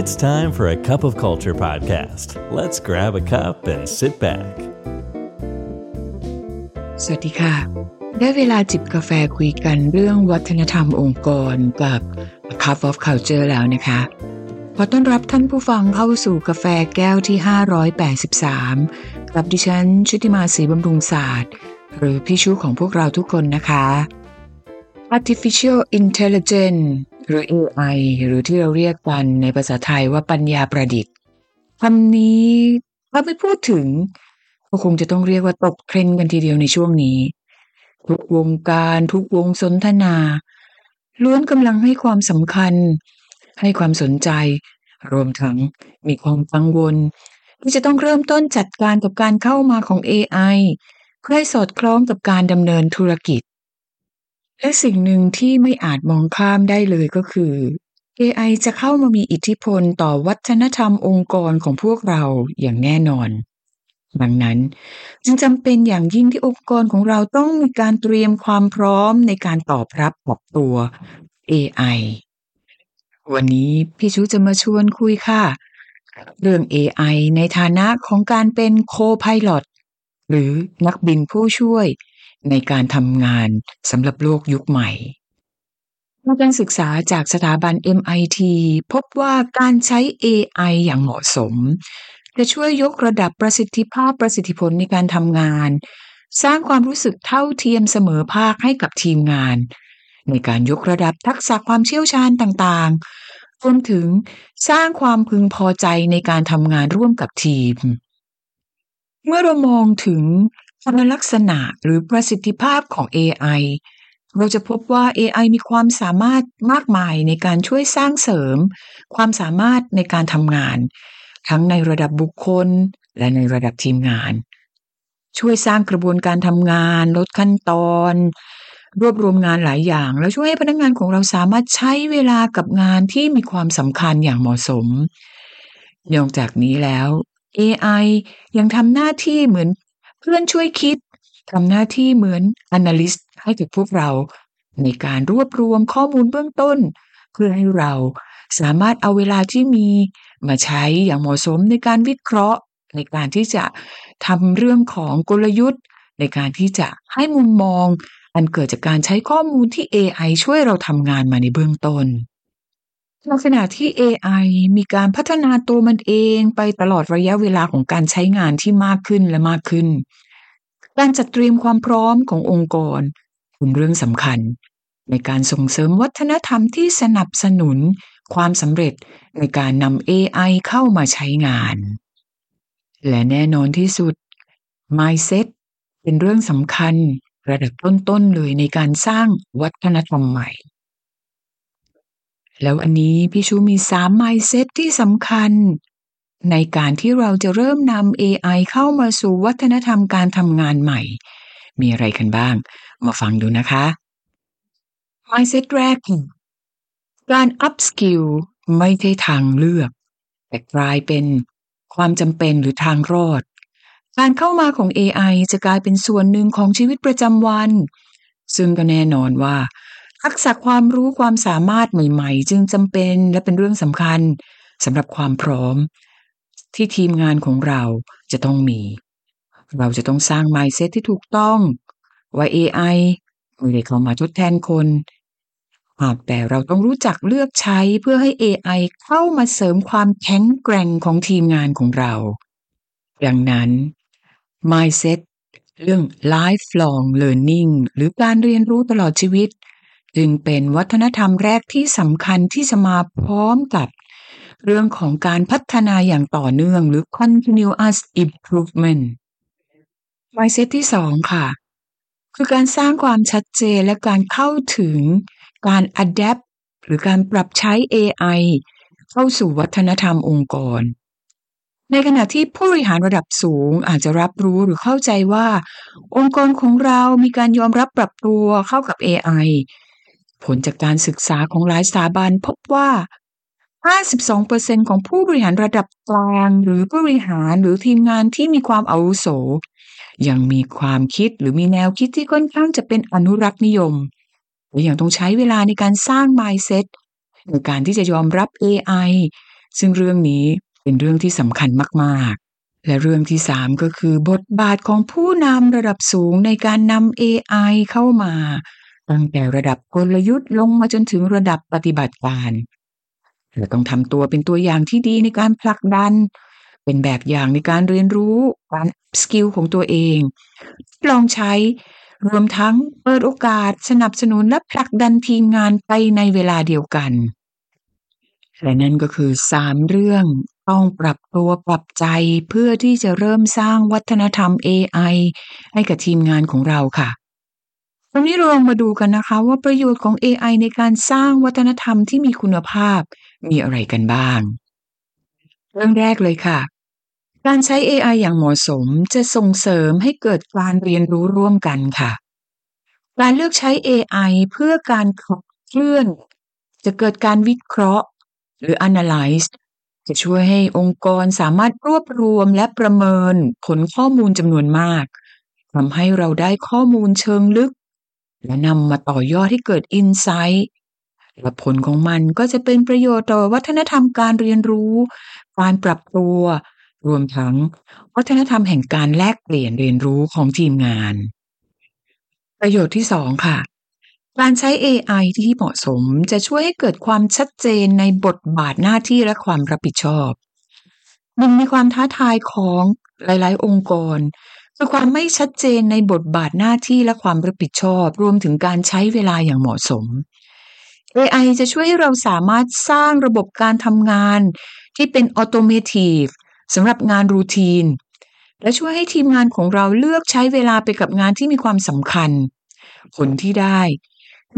It's time for a cup of culture podcast. Let's grab a cup and sit back. สวัสดีค่ะ ได้เวลาจิบกาแฟคุยกันเรื่องวัฒนธรรมองค์กรกับ Cup of Culture แล้วนะคะ ขอต้อนรับท่านผู้ฟังเข้าสู่กาแฟแก้วที่ 583 กับดิฉันชุติมาศรีบำรุงศาสตร์ หรือพี่ชูของพวกเราทุกคนนะคะ Artificial Intelligence หรือ AI หรือที่เราเรียกกันในภาษาไทยว่าปัญญาประดิษฐ์คำนี้ถ้าไม่พูดถึง ก็คงจะต้องเรียกว่าตกเทรนด์กันทีเดียวในช่วงนี้ ทุกวงการทุกวงสนทนา ล้วนกำลังให้ความสำคัญ ให้ความสนใจ รวมทั้งมีความกังวล ที่จะต้องเริ่มต้นจัดการกับการเข้ามาของ AI เพื่อให้สอดคล้องกับการดำเนินธุรกิจ และสิ่งหนึ่งที่ไม่อาจมองข้ามได้เลยก็คือ AI จะเข้ามามีอิทธิพลต่อวัฒนธรรมองค์กรของพวกเราอย่างแน่นอน ดังนั้นจึงจำเป็นอย่างยิ่งที่องค์กรของเราต้องมีการเตรียมความพร้อมในการตอบรับปรับตัว AI วันนี้พี่ชูจะมาชวนคุยค่ะ เรื่อง AI ในฐานะของการเป็นโคพายลอตหรือนักบินผู้ช่วย ในการทำงานสำหรับโลกยุคใหม่การศึกษาจากสถาบัน MIT พบว่าการใช้ AI อย่างเหมาะสม จะช่วยยกระดับประสิทธิภาพประสิทธิผลในการทำงาน สร้างความรู้สึกเท่าเทียมเสมอภาคให้กับทีมงาน ในการยกระดับทักษะความเชี่ยวชาญต่างๆ รวมถึงสร้างความพึงพอใจในการทำงานร่วมกับทีม เมื่อเรามองถึง คุณลักษณะหรือประสิทธิภาพของ AI เราจะพบว่า AI มีความสามารถมากมายในการช่วยสร้างเสริม ความสามารถในการทำงาน ทั้งในระดับบุคคล และในระดับทีมงาน ช่วยสร้างกระบวนการทำงาน ลดขั้นตอน รวบรวมงานหลายอย่าง แล้วช่วยให้พนักงานของเราสามารถใช้เวลากับงานที่มีความสำคัญอย่างเหมาะสมนอกจากนี้แล้ว AI ยังทำหน้าที่เหมือน เพื่อนช่วยคิดทำหน้าที่เหมือน analyst ให้กับพวกเรา ในการรวบรวมข้อมูลเบื้องต้น เพื่อให้เราสามารถเอาเวลาที่มีมาใช้อย่างเหมาะสมในการวิเคราะห์ ในการที่จะทำเรื่องของกลยุทธ์ ในการที่จะให้มุมมอง อันเกิดจากการใช้ข้อมูลที่ AI ช่วยเราทำงานมาในเบื้องต้น ในขณะที่ AI มีการพัฒนาตัวมันเองไปตลอดระยะเวลาของการใช้งานที่มากขึ้นและมากขึ้น การจัดเตรียมความพร้อมขององค์กรเป็นเรื่องสำคัญ ในการส่งเสริมวัฒนธรรมที่สนับสนุนความสำเร็จในการนำ AI เข้ามาใช้งาน และแน่นอนที่สุด mindset เป็นเรื่องสำคัญระดับต้นๆเลยในการสร้างวัฒนธรรมใหม่ แล้วอันนี้พี่ชูมีสาม mindset ที่สำคัญ ในการที่เราจะเริ่มนำ AI เข้ามาสู่วัฒนธรรมการทำงานใหม่ มีอะไรกันบ้าง มาฟังดูนะคะ mindset แรก การ up skill ไม่ใช่ทางเลือก แต่กลายเป็นความจำเป็นหรือทางรอด การเข้ามาของ AI จะกลายเป็นส่วนหนึ่งของชีวิตประจำวัน ซึ่งก็แน่นอนว่า ทักษะความรู้ความสามารถใหม่ ๆ จึงจำเป็นและเป็นเรื่องสำคัญสำหรับความพร้อม ที่ทีมงานของเราจะต้องมี เราจะต้องสร้าง mindset ที่ถูกต้องว่า AI ไม่ได้เข้ามาทดแทนคนหากแต่เราต้องรู้จักเลือกใช้เพื่อให้ AI เข้ามาเสริมความแข็งแกร่งของทีมงานของเรา ดังนั้น mindset เรื่อง lifelong learning หรือการเรียนรู้ตลอดชีวิต จึงเป็นวัฒนธรรมแรกที่สำคัญที่จะมาพร้อมกับเรื่องของการพัฒนาอย่างต่อเนื่องหรือ continuous improvement mindset ที่สองค่ะ คือการสร้างความชัดเจนและการเข้าถึงการ adapt หรือการปรับใช้ AI เข้าสู่วัฒนธรรมองค์กร ในขณะที่ผู้บริหารระดับสูงอาจจะรับรู้หรือเข้าใจว่า องค์กรของเรามีการยอมรับปรับตัวเข้ากับ AI ผลจากการศึกษาของหลายสถาบันพบว่า 52%ของผู้บริหารระดับกลาง หรือผู้บริหารหรือทีมงานที่มีความอาวุโส ยังมีความคิดหรือมีแนวคิดที่ค่อนข้างจะเป็นอนุรักษ์นิยมและยังต้องใช้เวลาในการสร้าง mindset ในการที่จะยอมรับ AI ซึ่งเรื่องนี้เป็นเรื่องที่สำคัญมากๆ และเรื่องที่สามก็คือบทบาทของผู้นำระดับสูงในการนำ AI เข้ามา ตั้งแต่ระดับกลยุทธ์ลงมาจนถึงระดับปฏิบัติการเราต้องทำตัวเป็นตัวอย่างที่ดีในการผลักดัน เป็นแบบอย่างในการเรียนรู้การสกิลของตัวเอง ลองใช้รวมทั้งเปิดโอกาสสนับสนุนและผลักดันทีมงานไปในเวลาเดียวกันและนั่นก็คือสามเรื่องต้องปรับตัวปรับใจเพื่อที่จะเริ่มสร้างวัฒนธรรม AI ให้กับทีมงานของเราค่ะ วันนี้เราลองมาดูกันนะคะ ว่าประโยชน์ของ AI ในการสร้างวัฒนธรรมที่มีคุณภาพมีอะไรกันบ้าง เรื่องแรกเลยค่ะ การใช้ AI อย่างเหมาะสมจะส่งเสริมให้เกิดการเรียนรู้ร่วมกันค่ะ การเลือกใช้ AI เพื่อการขับเคลื่อน จะเกิดการวิเคราะห์ หรือ analyze จะช่วยให้องค์กรสามารถรวบรวมและประเมินผลข้อมูลจำนวนมากทำให้เราได้ข้อมูลเชิงลึก และนำมาต่อยอดให้เกิด insight และผลของมันก็จะเป็นประโยชน์ต่อวัฒนธรรมการเรียนรู้ การปรับตัว รวมทั้งวัฒนธรรมแห่งการแลกเปลี่ยนเรียนรู้ของทีมงาน ประโยชน์ที่สองค่ะการใช้ AI ที่เหมาะสมจะช่วยให้เกิดความชัดเจนในบทบาทหน้าที่และความรับผิดชอบหนึ่งในความท้าทายของหลาย ๆ องค์กร คือความไม่ชัดเจนในบทบาทหน้าที่และความรับผิดชอบ รวมถึงการใช้เวลาอย่างเหมาะสม AI จะช่วยให้เราสามารถสร้างระบบการทำงานที่เป็นออโตเมทีฟสำหรับงานรูทีน และช่วยให้ทีมงานของเราเลือกใช้เวลาไปกับงานที่มีความสำคัญ ผลที่ได้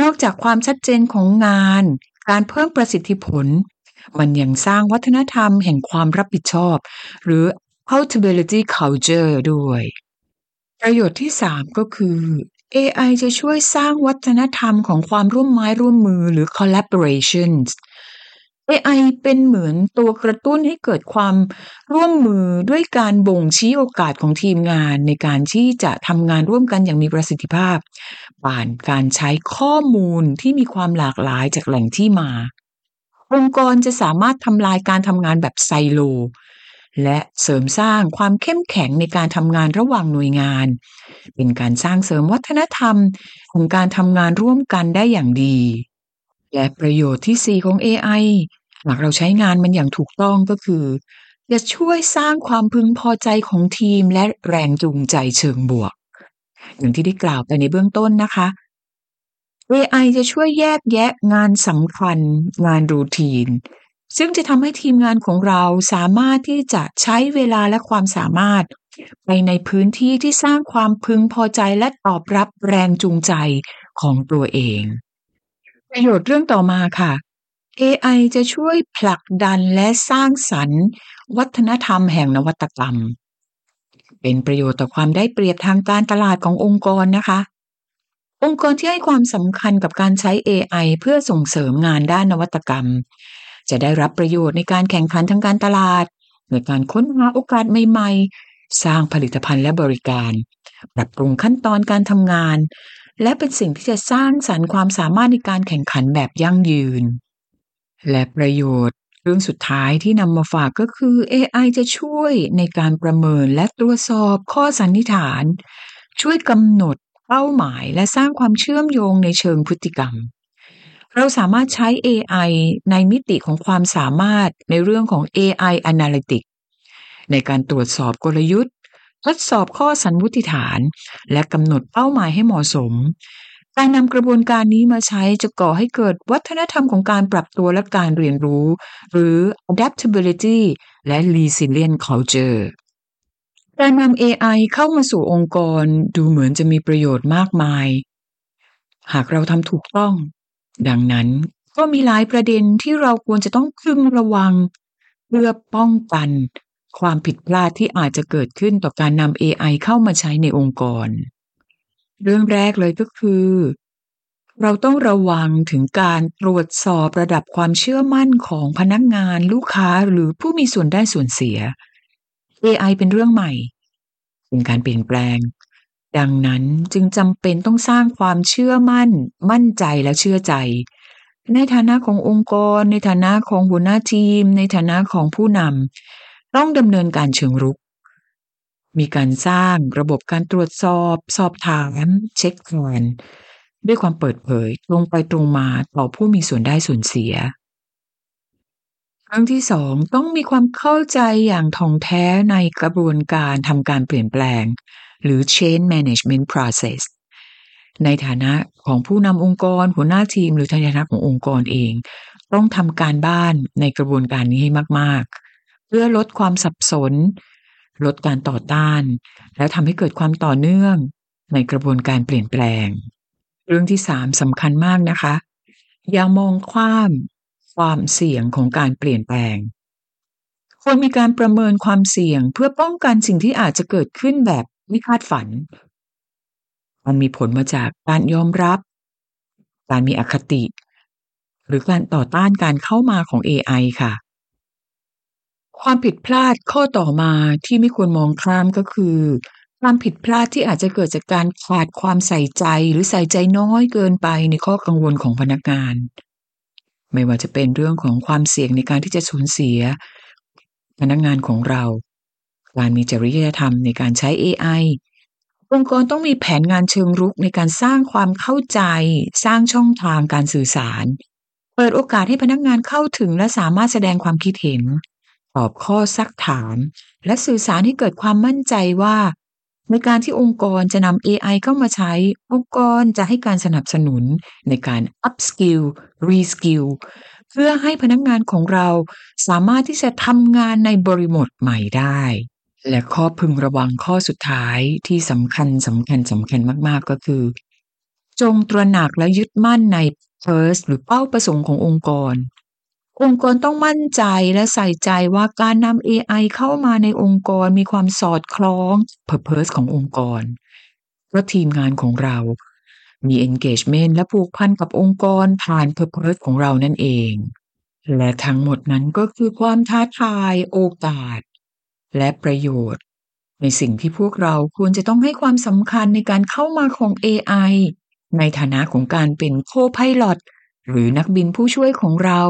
นอกจากความชัดเจนของงาน การเพิ่มประสิทธิผล มันยังสร้างวัฒนธรรมแห่งความรับผิดชอบ หรือ accountability culture ด้วย ประโยชน์ที่ 3 ก็คือ AI จะช่วยสร้างวัฒนธรรมของความร่วมไม้ร่วมมือหรือ collaborations AI เป็นเหมือนตัวกระตุ้นให้เกิดความร่วมมือด้วยการบ่งชี้โอกาสของทีมงานในการที่จะทำงานร่วมกันอย่างมีประสิทธิภาพ ผ่านการใช้ข้อมูลที่มีความหลากหลายจากแหล่งที่มา องค์กรจะสามารถทำลายการทำงานแบบไซโล และเสริมสร้างความเข้มแข็งในการทำงานระหว่างหน่วยงาน เป็นการสร้างเสริมวัฒนธรรมของการทำงานร่วมกันได้อย่างดี และประโยชน์ที่ 4 ของ AI หากเราใช้งานมันอย่างถูกต้องก็คือ จะช่วยสร้างความพึงพอใจของทีมและแรงจูงใจเชิงบวก อย่างที่ได้กล่าวไปในเบื้องต้นนะคะ AI จะช่วยแยกแยะงานสำคัญงานรูทีน ซึ่งจะทำให้ทีมงานของเราสามารถที่จะใช้เวลาและความสามารถ ไปในพื้นที่ที่สร้างความพึงพอใจและตอบรับแรงจูงใจของตัวเอง ประโยชน์เรื่องต่อมาค่ะ AI จะช่วยผลักดันและสร้างสรรค์ วัฒนธรรมแห่งนวัตกรรม เป็นประโยชน์ต่อความได้เปรียบทางการตลาดขององค์กรนะคะ องค์กรที่ให้ความสำคัญกับการใช้ AI เพื่อส่งเสริมงานด้านนวัตกรรม จะได้รับประโยชน์ในการแข่งขันทางการตลาดในการค้นหาโอกาสใหม่ ๆ สร้างผลิตภัณฑ์และบริการ ปรับปรุงขั้นตอนการทำงาน และเป็นสิ่งที่จะสร้างสรรค์ความสามารถในการแข่งขันแบบยั่งยืน และประโยชน์เรื่องสุดท้ายที่นำมาฝากก็คือ AI จะช่วยในการประเมินและตรวจสอบข้อสันนิษฐาน ช่วยกำหนดเป้าหมายและสร้างความเชื่อมโยงในเชิงพฤติกรรม เราสามารถใช้ AI ในมิติของความสามารถในเรื่องของ AI Analytics ในการตรวจสอบกลยุทธ์ ทดสอบข้อสันวุติฐาน และกำหนดเป้าหมายให้เหมาะสม การนำกระบวนการนี้มาใช้จะก่อให้เกิดวัฒนธรรมของการปรับตัวและการเรียนรู้ หรือ adaptability และ resilient culture การนำ AI เข้ามาสู่องค์กรดูเหมือนจะมีประโยชน์มากมาย หากเราทำถูกต้อง ดังนั้นก็มีหลายประเด็นที่เราควรจะต้องพึงระวัง เพื่อป้องกันความผิดพลาดที่อาจจะเกิดขึ้นต่อการนำ AI เข้ามาใช้ในองค์กร เรื่องแรกเลยก็คือ เราต้องระวังถึงการตรวจสอบระดับความเชื่อมั่นของพนักงานลูกค้าหรือผู้มีส่วนได้ส่วนเสีย AI เป็นเรื่องใหม่ เป็นการเปลี่ยนแปลง ดังนั้นจึงจำเป็นต้องสร้างความเชื่อมั่น มั่นใจและเชื่อใจ ในฐานะขององค์กร ในฐานะของหัวหน้าทีม ในฐานะของผู้นำต้องดำเนินการเชิงรุก มีการสร้างระบบการตรวจสอบ สอบถาม เช็คแอนด้วยความเปิดเผยตรงไปตรงมาต่อผู้มีส่วนได้ส่วนเสียครั้งที่สองต้องมีความเข้าใจอย่างท่องแท้ในกระบวนการทำการเปลี่ยนแปลง หรือ change management process ในฐานะของผู้นำองค์กร หัวหน้าทีม หรือในฐานะขององค์กรเอง ต้องทำการบ้านในกระบวนการนี้ให้มาก ๆ เพื่อลดความสับสน ลดการต่อต้าน และทำให้เกิดความต่อเนื่องในกระบวนการเปลี่ยนแปลง เรื่องที่สามสำคัญมากนะคะ อย่ามองความความเสี่ยงของการเปลี่ยนแปลงควรมีการประเมินความเสี่ยงเพื่อป้องกันสิ่งที่อาจจะเกิดขึ้นแบบ ไม่คาดฝัน มันมีผลมาจากการยอมรับ การมีอคติ หรือการต่อต้านการเข้ามาของ AI ค่ะ ความผิดพลาดข้อต่อมาที่ไม่ควรมองข้ามก็คือ ความผิดพลาดที่อาจจะเกิดจากการขาดความใส่ใจหรือใส่ใจน้อยเกินไปในข้อกังวลของพนักงาน ไม่ว่าจะเป็นเรื่องของความเสี่ยงในการที่จะสูญเสีย พนักงานของเรา การมีจริยธรรมในการใช้ AI องค์กรต้องมีแผนงานเชิงรุกในการสร้างความเข้าใจ สร้างช่องทางการสื่อสาร เปิดโอกาสให้พนักงานเข้าถึงและสามารถแสดงความคิดเห็น ตอบข้อซักถาม และสื่อสารให้เกิดความมั่นใจว่า ในการที่องค์กรจะนำ AI เข้ามาใช้ องค์กรจะให้การสนับสนุนในการ upskill reskill เพื่อให้พนักงานของเราสามารถที่จะทำงานในบริบทใหม่ได้ และข้อพึงระวังข้อสุดท้ายที่สำคัญสำคัญสำคัญมาก ๆ ก็คือ จงตระหนักและยึดมั่นใน purpose หรือเป้าประสงค์ขององค์กร องค์กรต้องมั่นใจและใส่ใจว่าการนำ AI เข้ามาในองค์กรมีความสอดคล้อง purpose ขององค์กรเพราะทีมงานของเรามี engagement และผูกพันกับองค์กรผ่าน purpose ของเรานั่นเอง และทั้งหมดนั้นก็คือความท้าทายโอกาส และประโยชน์ ในสิ่งที่พวกเราควรจะต้องให้ความสำคัญในการเข้ามาของ AI ในฐานะของการเป็นโคไพลอตหรือนักบินผู้ช่วยของเรา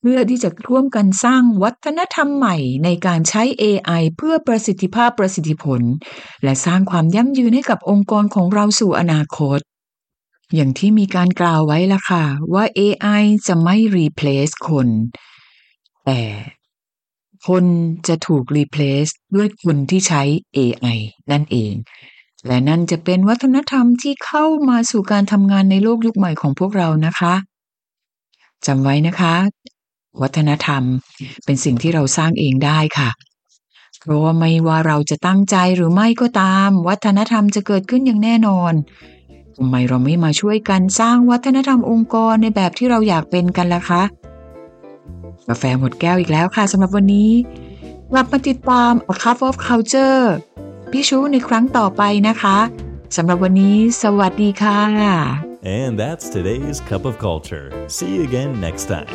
เพื่อที่จะร่วมกันสร้างวัฒนธรรมใหม่ในการใช้ AI เพื่อประสิทธิภาพประสิทธิผล และสร้างความยั่งยืนให้กับองค์กรของเราสู่อนาคต อย่างที่มีการกล่าวไว้ละค่ะว่า AI จะไม่ replace คน แต่ คนจะถูก replace ด้วยคนที่ใช้ AI นั่นเอง และนั่นจะเป็นวัฒนธรรมที่เข้ามาสู่การทำงานในโลกยุคใหม่ของพวกเรานะคะจำไว้นะคะ วัฒนธรรมเป็นสิ่งที่เราสร้างเองได้ค่ะ เพราะว่าไม่ว่าเราจะตั้งใจหรือไม่ก็ตาม วัฒนธรรมจะเกิดขึ้นอย่างแน่นอนทำไมเราไม่มาช่วยกันสร้างวัฒนธรรมองค์กรในแบบที่เราอยากเป็นกันล่ะคะ กาแฟหมดแก้วอีกแล้วค่ะสำหรับวันนี้กลับมาติดตาม A Cup of Culture พี่ชูในครั้งต่อไปนะคะสำหรับวันนี้ สวัสดีค่ะ And that's today's Cup of Culture. See you again next time.